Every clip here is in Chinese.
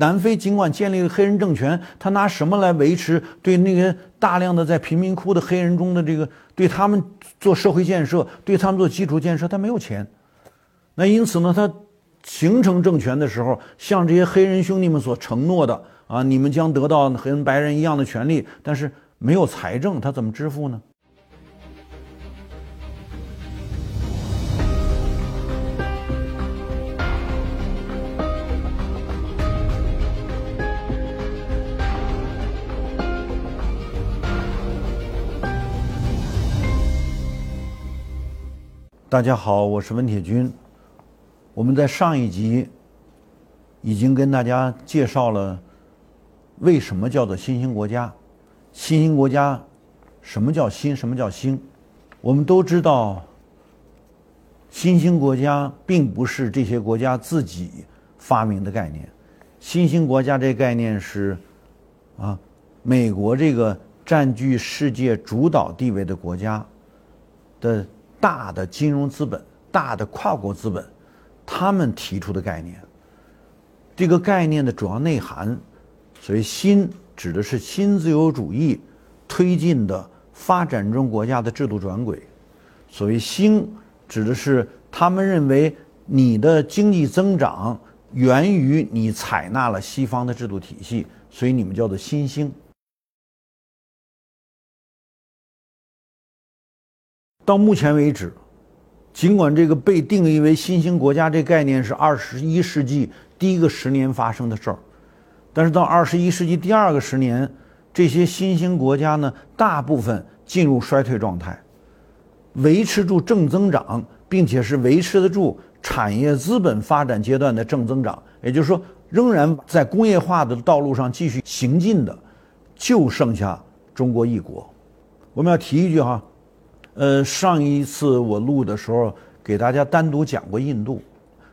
南非尽管建立了黑人政权，他拿什么来维持对那些大量的在贫民窟的黑人中的这个对他们做社会建设，对他们做基础建设？他没有钱。那因此呢，他形成政权的时候，向这些黑人兄弟们所承诺的啊，你们将得到和白人一样的权利，但是没有财政，他怎么支付呢？大家好，我是温铁军。我们在上一集已经跟大家介绍了为什么叫做新兴国家。新兴国家，什么叫新？什么叫兴？我们都知道，新兴国家并不是这些国家自己发明的概念。新兴国家这概念是啊，美国这个占据世界主导地位的国家的。大的金融资本、大的跨国资本，他们提出的概念。这个概念的主要内涵，所谓“新”指的是新自由主义推进的发展中国家的制度转轨；所谓“兴”指的是他们认为你的经济增长源于你采纳了西方的制度体系，所以你们叫做新兴。到目前为止，尽管这个被定义为新兴国家这概念是二十一世纪第一个十年发生的事儿，但是到二十一世纪第二个十年，这些新兴国家呢，大部分进入衰退状态，维持住正增长，并且是维持得住产业资本发展阶段的正增长，也就是说，仍然在工业化的道路上继续行进的，就剩下中国一国。我们要提一句哈。呃，上一次我录的时候，给大家单独讲过印度。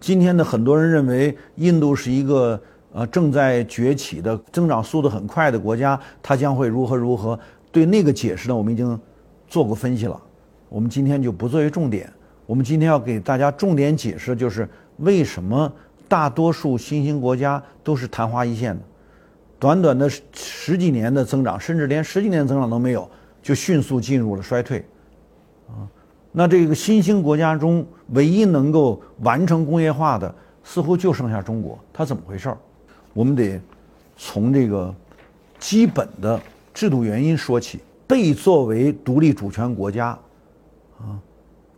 今天呢，很多人认为印度是一个呃正在崛起的、增长速度很快的国家，它将会如何如何？对那个解释呢，我们已经做过分析了。我们今天就不作为重点。我们今天要给大家重点解释，就是为什么大多数新兴国家都是昙花一现的，短短的十几年的增长，甚至连十几年增长都没有，就迅速进入了衰退。啊，那这个新兴国家中唯一能够完成工业化的，似乎就剩下中国。它怎么回事儿？我们得从这个基本的制度原因说起。被作为独立主权国家，啊，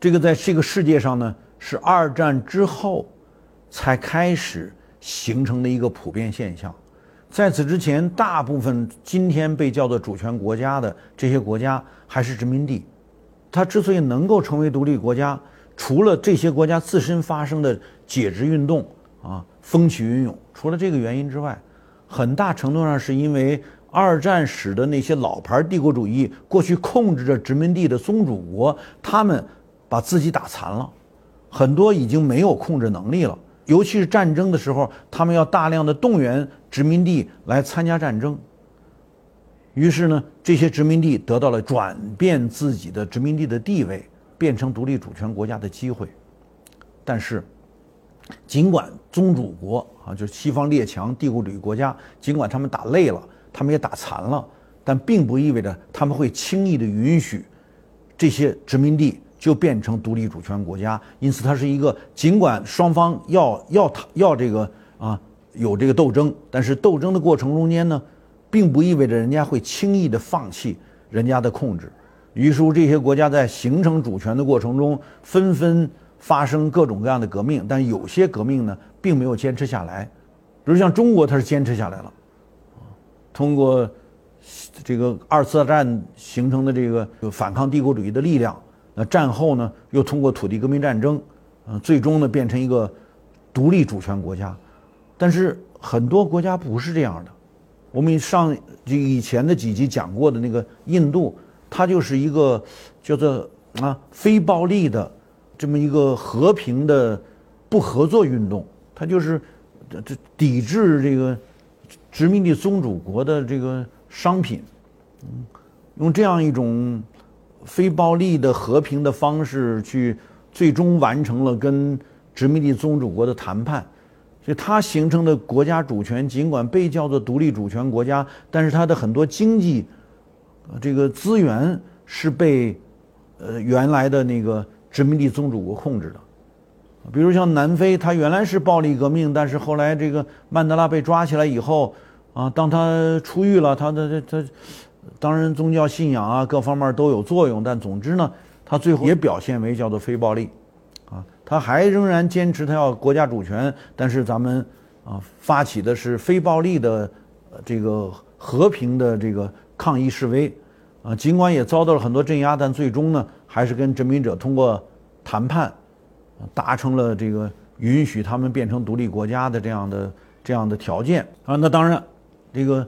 这个在这个世界上呢，是二战之后才开始形成的一个普遍现象。在此之前，大部分今天被叫做主权国家的这些国家还是殖民地。它之所以能够成为独立国家，除了这些国家自身发生的解职运动啊风起云涌，除了这个原因之外，很大程度上是因为二战使得那些老牌帝国主义过去控制着殖民地的宗主国，他们把自己打残了，很多已经没有控制能力了。尤其是战争的时候，他们要大量的动员殖民地来参加战争。于是呢，这些殖民地得到了转变自己的殖民地的地位，变成独立主权国家的机会。但是，尽管宗主国啊，就是西方列强帝国主义国家，尽管他们打累了，他们也打残了，但并不意味着他们会轻易的允许这些殖民地就变成独立主权国家。因此，它是一个尽管双方要要要这个啊有这个斗争，但是斗争的过程中间呢。并不意味着人家会轻易的放弃人家的控制，于是乎这些国家在形成主权的过程中，纷纷发生各种各样的革命，但有些革命呢，并没有坚持下来，比如像中国，它是坚持下来了，通过这个二次大战形成的这个反抗帝国主义的力量，那战后呢，又通过土地革命战争，嗯，最终呢，变成一个独立主权国家，但是很多国家不是这样的。我们上就以前的几集讲过的那个印度，它就是一个叫做啊非暴力的这么一个和平的不合作运动，它就是这这抵制这个殖民地宗主国的这个商品，嗯，用这样一种非暴力的和平的方式去最终完成了跟殖民地宗主国的谈判，所以它形成的国家主权，尽管被叫做独立主权国家，但是它的很多经济这个资源是被呃原来的那个殖民地宗主国控制的。比如像南非，它原来是暴力革命，但是后来这个曼德拉被抓起来以后，啊，当他出狱了，他的他当然宗教信仰啊各方面都有作用，但总之呢，他最后也表现为叫做非暴力，啊，他还仍然坚持他要国家主权，但是咱们啊发起的是非暴力的这个和平的这个抗议示威，啊，尽管也遭到了很多镇压，但最终呢，还是跟殖民者通过谈判。达成了这个允许他们变成独立国家的这样的这样的条件啊，那当然，这个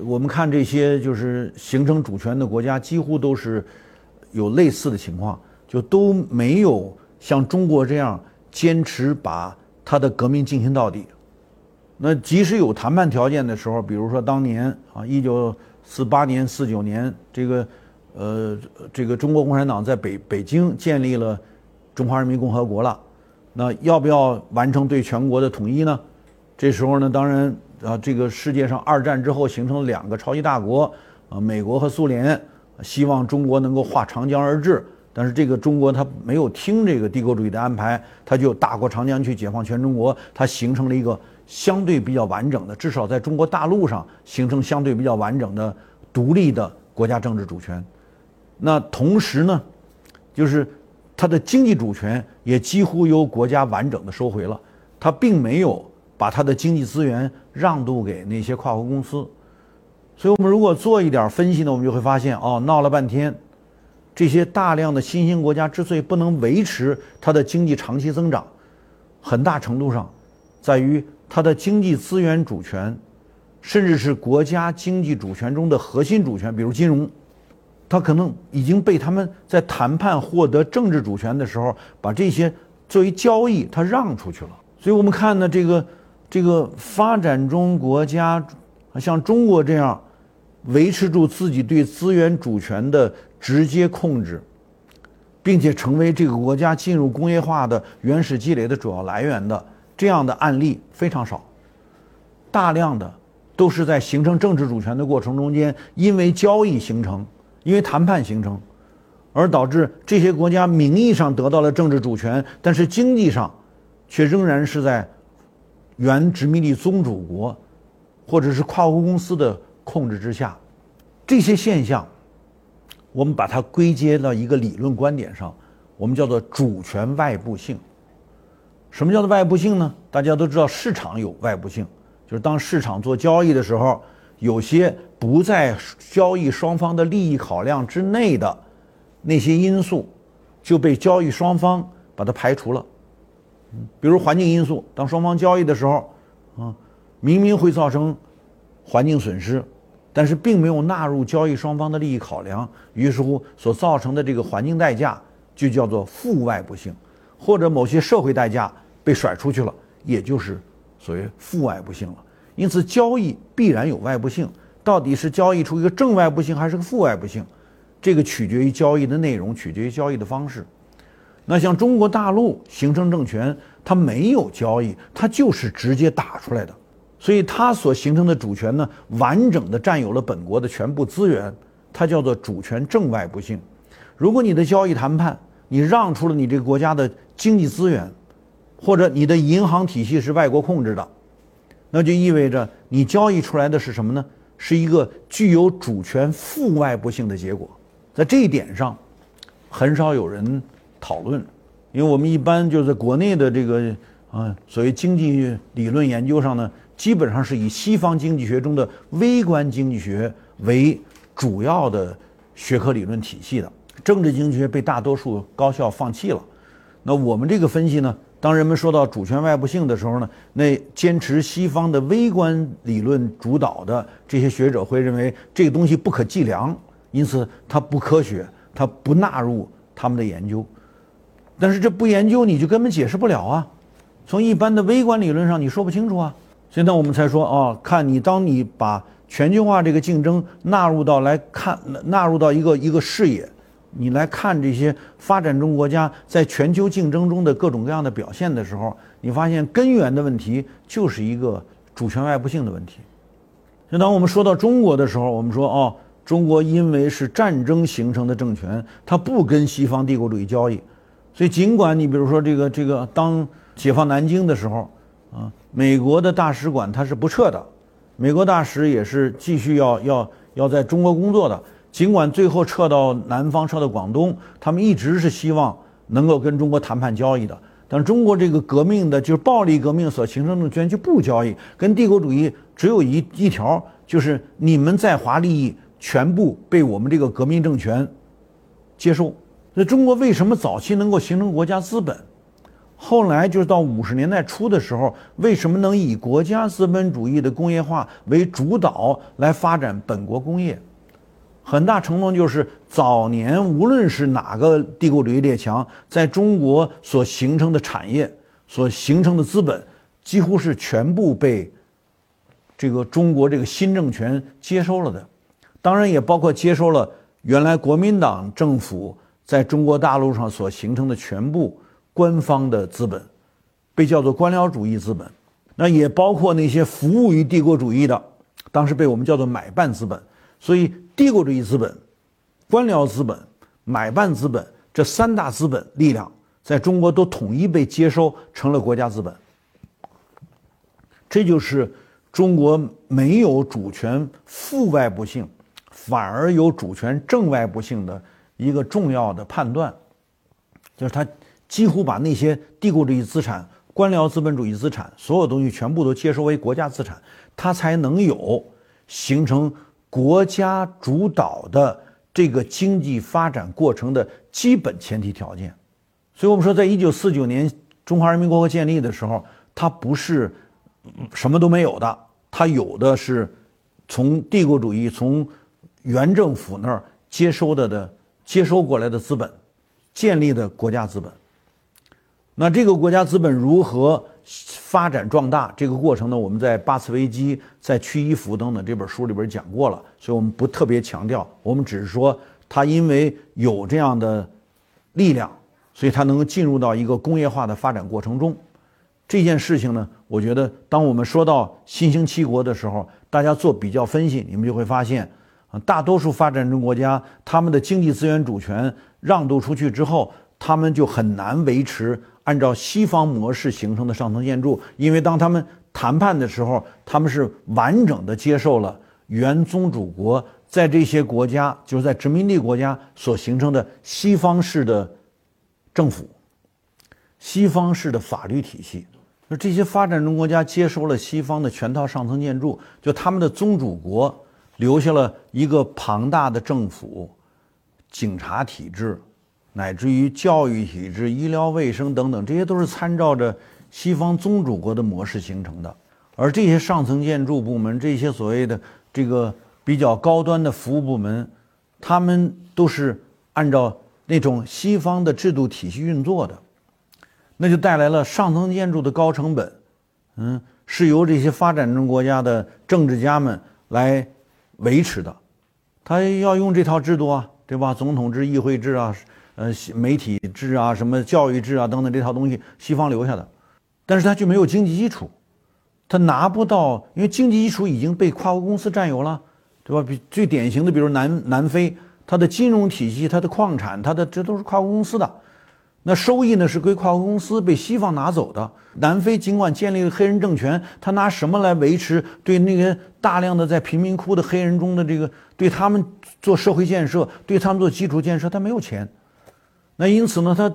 我们看这些就是形成主权的国家，几乎都是有类似的情况，就都没有像中国这样坚持把他的革命进行到底。那即使有谈判条件的时候，比如说当年啊，一九四八年、四九年，这个呃，这个中国共产党在北北京建立了。中华人民共和国了，那要不要完成对全国的统一呢？这时候呢，当然啊，这个世界上二战之后形成了两个超级大国啊，美国和苏联，希望中国能够划长江而治，但是这个中国他没有听这个帝国主义的安排，他就大过长江去解放全中国，它形成了一个相对比较完整的，至少在中国大陆上形成相对比较完整的独立的国家政治主权。那同时呢，就是。它的经济主权也几乎由国家完整的收回了，它并没有把它的经济资源让渡给那些跨国公司，所以我们如果做一点分析呢，我们就会发现，哦，闹了半天，这些大量的新兴国家之所以不能维持它的经济长期增长，很大程度上，在于它的经济资源主权，甚至是国家经济主权中的核心主权，比如金融。它可能已经被他们在谈判获得政治主权的时候，把这些作为交易，它让出去了。所以我们看呢，这个这个发展中国家，像中国这样维持住自己对资源主权的直接控制，并且成为这个国家进入工业化的原始积累的主要来源的这样的案例非常少，大量的都是在形成政治主权的过程中间，因为交易形成。因为谈判形成，而导致这些国家名义上得到了政治主权，但是经济上却仍然是在原殖民地宗主国或者是跨国公司的控制之下。这些现象，我们把它归结到一个理论观点上，我们叫做主权外部性。什么叫做外部性呢？大家都知道，市场有外部性，就是当市场做交易的时候。有些不在交易双方的利益考量之内的那些因素，就被交易双方把它排除了。嗯，比如环境因素，当双方交易的时候，啊，明明会造成环境损失，但是并没有纳入交易双方的利益考量，于是乎所造成的这个环境代价就叫做负外部性，或者某些社会代价被甩出去了，也就是所谓负外部性了。因此，交易必然有外部性，到底是交易出一个正外部性还是个负外部性，这个取决于交易的内容，取决于交易的方式。那像中国大陆形成政权，它没有交易，它就是直接打出来的，所以它所形成的主权呢，完整的占有了本国的全部资源，它叫做主权正外部性。如果你的交易谈判，你让出了你这个国家的经济资源，或者你的银行体系是外国控制的。那就意味着你交易出来的是什么呢？是一个具有主权负外部性的结果。在这一点上，很少有人讨论，因为我们一般就在国内的这个啊所谓经济理论研究上呢，基本上是以西方经济学中的微观经济学为主要的学科理论体系的，政治经济学被大多数高校放弃了。那我们这个分析呢？当人们说到主权外部性的时候呢，那坚持西方的微观理论主导的这些学者会认为这个东西不可计量，因此它不科学，它不纳入他们的研究。但是这不研究你就根本解释不了啊！从一般的微观理论上你说不清楚啊。现在我们才说啊，看你当你把全球化这个竞争纳入到来看，纳入到一个一个视野。你来看这些发展中国家在全球竞争中的各种各样的表现的时候，你发现根源的问题就是一个主权外部性的问题。就当我们说到中国的时候，我们说哦，中国因为是战争形成的政权，它不跟西方帝国主义交易，所以尽管你比如说这个这个当解放南京的时候，啊，美国的大使馆它是不撤的，美国大使也是继续要要要在中国工作的。尽管最后撤到南方，撤到广东，他们一直是希望能够跟中国谈判交易的。但中国这个革命的，就是暴力革命所形成的政权就不交易，跟帝国主义只有一一条，就是你们在华利益全部被我们这个革命政权接受。那中国为什么早期能够形成国家资本？后来就是到五十年代初的时候，为什么能以国家资本主义的工业化为主导来发展本国工业？很大程度就是早年无论是哪个帝国主义列强在中国所形成的产业、所形成的资本，几乎是全部被这个中国这个新政权接收了的。当然，也包括接收了原来国民党政府在中国大陆上所形成的全部官方的资本，被叫做官僚主义资本。那也包括那些服务于帝国主义的，当时被我们叫做买办资本。所以。帝国主义资本、官僚资本、买办资本这三大资本力量，在中国都统一被接收成了国家资本。这就是中国没有主权负外部性，反而有主权正外部性的一个重要的判断，就是它几乎把那些帝国主义资产、官僚资本主义资产所有东西全部都接收为国家资产，它才能有形成。国家主导的这个经济发展过程的基本前提条件，所以我们说，在一九四九年中华人民共和国建立的时候，它不是什么都没有的，它有的是从帝国主义、从原政府那儿接收的的接收过来的资本建立的国家资本。那这个国家资本如何？发展壮大这个过程呢，我们在《八次危机》在《屈衣服》等等这本书里边讲过了，所以我们不特别强调。我们只是说，它因为有这样的力量，所以它能够进入到一个工业化的发展过程中。这件事情呢，我觉得当我们说到新兴七国的时候，大家做比较分析，你们就会发现，啊，大多数发展中国家他们的经济资源主权让渡出去之后，他们就很难维持。按照西方模式形成的上层建筑，因为当他们谈判的时候，他们是完整的接受了原宗主国在这些国家，就是在殖民地国家所形成的西方式的政府、西方式的法律体系。那这些发展中国家接收了西方的全套上层建筑，就他们的宗主国留下了一个庞大的政府、警察体制。乃至于教育体制、医疗卫生等等，这些都是参照着西方宗主国的模式形成的。而这些上层建筑部门，这些所谓的这个比较高端的服务部门，他们都是按照那种西方的制度体系运作的，那就带来了上层建筑的高成本。嗯，是由这些发展中国家的政治家们来维持的，他要用这套制度啊，对吧？总统制、议会制啊。呃，媒体制啊，什么教育制啊，等等这套东西，西方留下的，但是它就没有经济基础，它拿不到，因为经济基础已经被跨国公司占有了，对吧？比最典型的，比如南南非，它的金融体系、它的矿产、它的这都是跨国公司的，那收益呢是归跨国公司被西方拿走的。南非尽管建立了黑人政权，他拿什么来维持对那些大量的在贫民窟的黑人中的这个对他们做社会建设，对他们做基础建设，他没有钱。那因此呢，他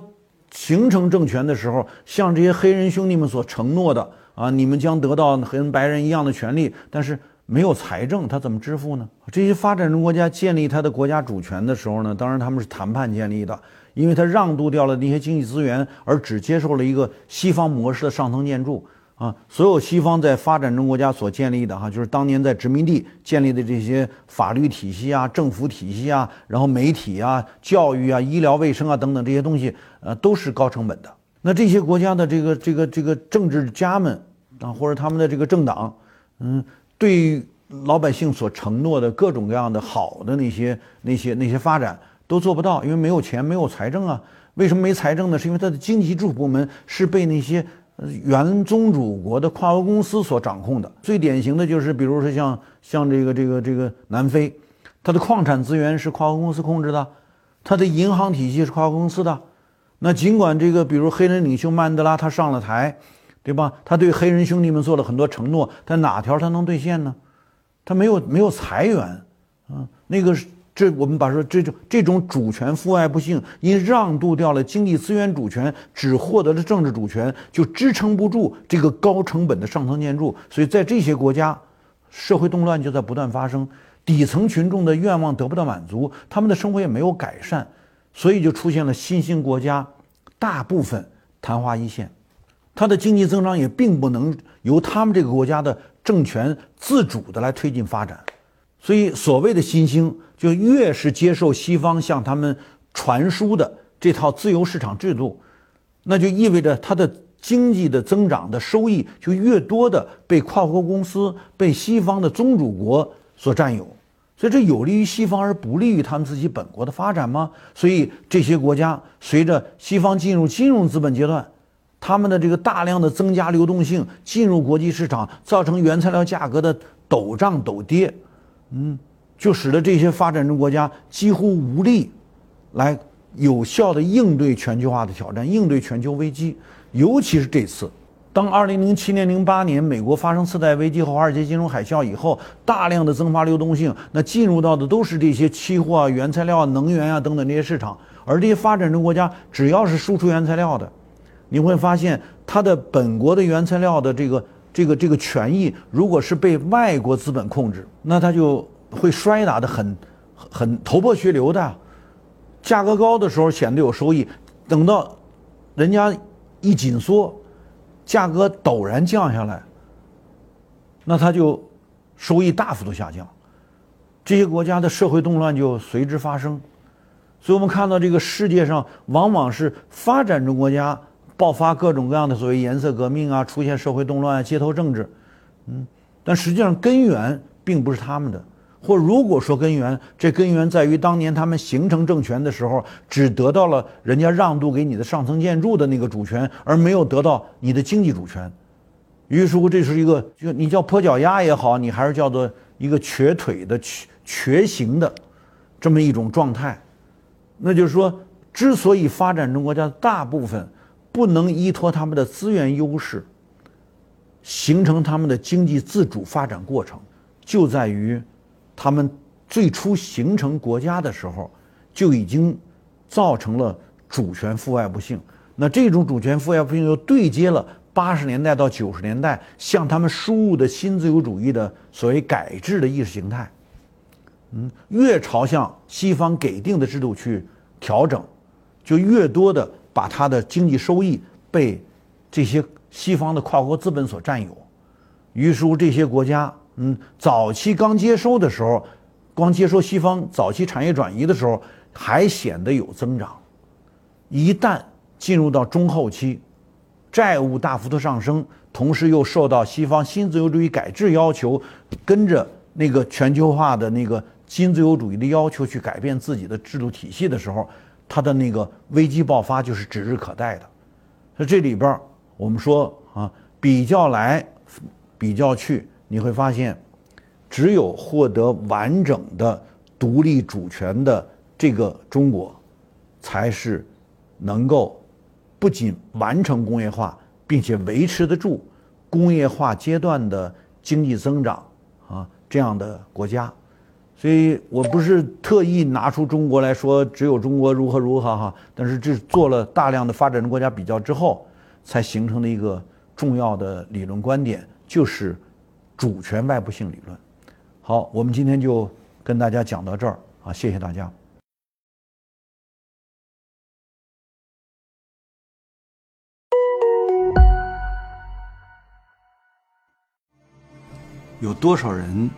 形成政权的时候，向这些黑人兄弟们所承诺的啊，你们将得到和白人一样的权利，但是没有财政，他怎么支付呢？这些发展中国家建立他的国家主权的时候呢，当然他们是谈判建立的，因为他让渡掉了那些经济资源，而只接受了一个西方模式的上层建筑。啊，所有西方在发展中国家所建立的哈，就是当年在殖民地建立的这些法律体系啊、政府体系啊，然后媒体啊、教育啊、医疗卫生啊等等这些东西，呃，都是高成本的。那这些国家的这个这个这个政治家们啊，或者他们的这个政党，嗯，对老百姓所承诺的各种各样的好的那些那些那些发展都做不到，因为没有钱，没有财政啊。为什么没财政呢？是因为它的经济支柱部门是被那些。原宗主国的跨国公司所掌控的。最典型的就是，比如说像像这个这个这个南非，它的矿产资源是跨国公司控制的，它的银行体系是跨国公司的。那尽管这个，比如黑人领袖曼德拉他上了台，对吧？他对黑人兄弟们做了很多承诺，但哪条他能兑现呢？他没有没有裁员，啊，那个。这我们把说这种这种主权父爱不幸，因让渡掉了经济资源主权，只获得了政治主权，就支撑不住这个高成本的上层建筑。所以在这些国家，社会动乱就在不断发生，底层群众的愿望得不到满足，他们的生活也没有改善，所以就出现了新兴国家大部分昙花一现，它的经济增长也并不能由他们这个国家的政权自主的来推进发展。所以，所谓的新兴，就越是接受西方向他们传输的这套自由市场制度，那就意味着它的经济的增长的收益就越多的被跨国公司、被西方的宗主国所占有。所以，这有利于西方而不利于他们自己本国的发展吗？所以，这些国家随着西方进入金融资本阶段，他们的这个大量的增加流动性，进入国际市场，造成原材料价格的陡涨陡跌。嗯，就使得这些发展中国家几乎无力来有效的应对全球化的挑战，应对全球危机。尤其是这次，当2007年、08年美国发生次贷危机和华尔街金融海啸以后，大量的增发流动性，那进入到的都是这些期货啊、原材料啊、能源啊等等这些市场。而这些发展中国家只要是输出原材料的，你会发现它的本国的原材料的这个。这个这个权益，如果是被外国资本控制，那它就会摔打的很很头破血流的。价格高的时候显得有收益，等到人家一紧缩，价格陡然降下来，那它就收益大幅度下降，这些国家的社会动乱就随之发生。所以我们看到这个世界上往往是发展中国家。爆发各种各样的所谓颜色革命啊，出现社会动乱啊、街头政治，嗯，但实际上根源并不是他们的，或如果说根源，这根源在于当年他们形成政权的时候，只得到了人家让渡给你的上层建筑的那个主权，而没有得到你的经济主权。于是乎，这是一个就你叫跛脚鸭也好，你还是叫做一个瘸腿的瘸瘸形的这么一种状态。那就是说，之所以发展中国家大部分。不能依托他们的资源优势，形成他们的经济自主发展过程，就在于他们最初形成国家的时候就已经造成了主权父爱不幸。那这种主权父爱不幸又对接了八十年代到九十年代向他们输入的新自由主义的所谓改制的意识形态。嗯，越朝向西方给定的制度去调整，就越多的。把它的经济收益被这些西方的跨国资本所占有，于是乎这些国家，嗯，早期刚接收的时候，光接收西方早期产业转移的时候还显得有增长，一旦进入到中后期，债务大幅度上升，同时又受到西方新自由主义改制要求，跟着那个全球化的那个新自由主义的要求去改变自己的制度体系的时候。它的那个危机爆发就是指日可待的，那这里边我们说啊，比较来，比较去，你会发现，只有获得完整的独立主权的这个中国，才是能够不仅完成工业化，并且维持得住工业化阶段的经济增长啊这样的国家。所以我不是特意拿出中国来说，只有中国如何如何哈，但是这做了大量的发展中国家比较之后，才形成的一个重要的理论观点，就是主权外部性理论。好，我们今天就跟大家讲到这儿啊，谢谢大家。有多少人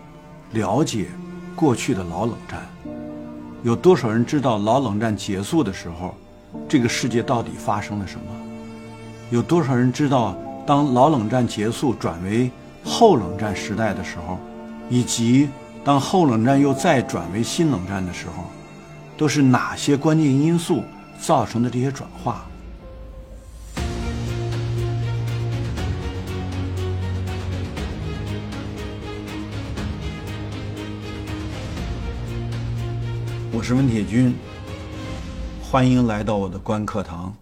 了解？过去的老冷战，有多少人知道老冷战结束的时候，这个世界到底发生了什么？有多少人知道当老冷战结束转为后冷战时代的时候，以及当后冷战又再转为新冷战的时候，都是哪些关键因素造成的这些转化？我是温铁军，欢迎来到我的观课堂。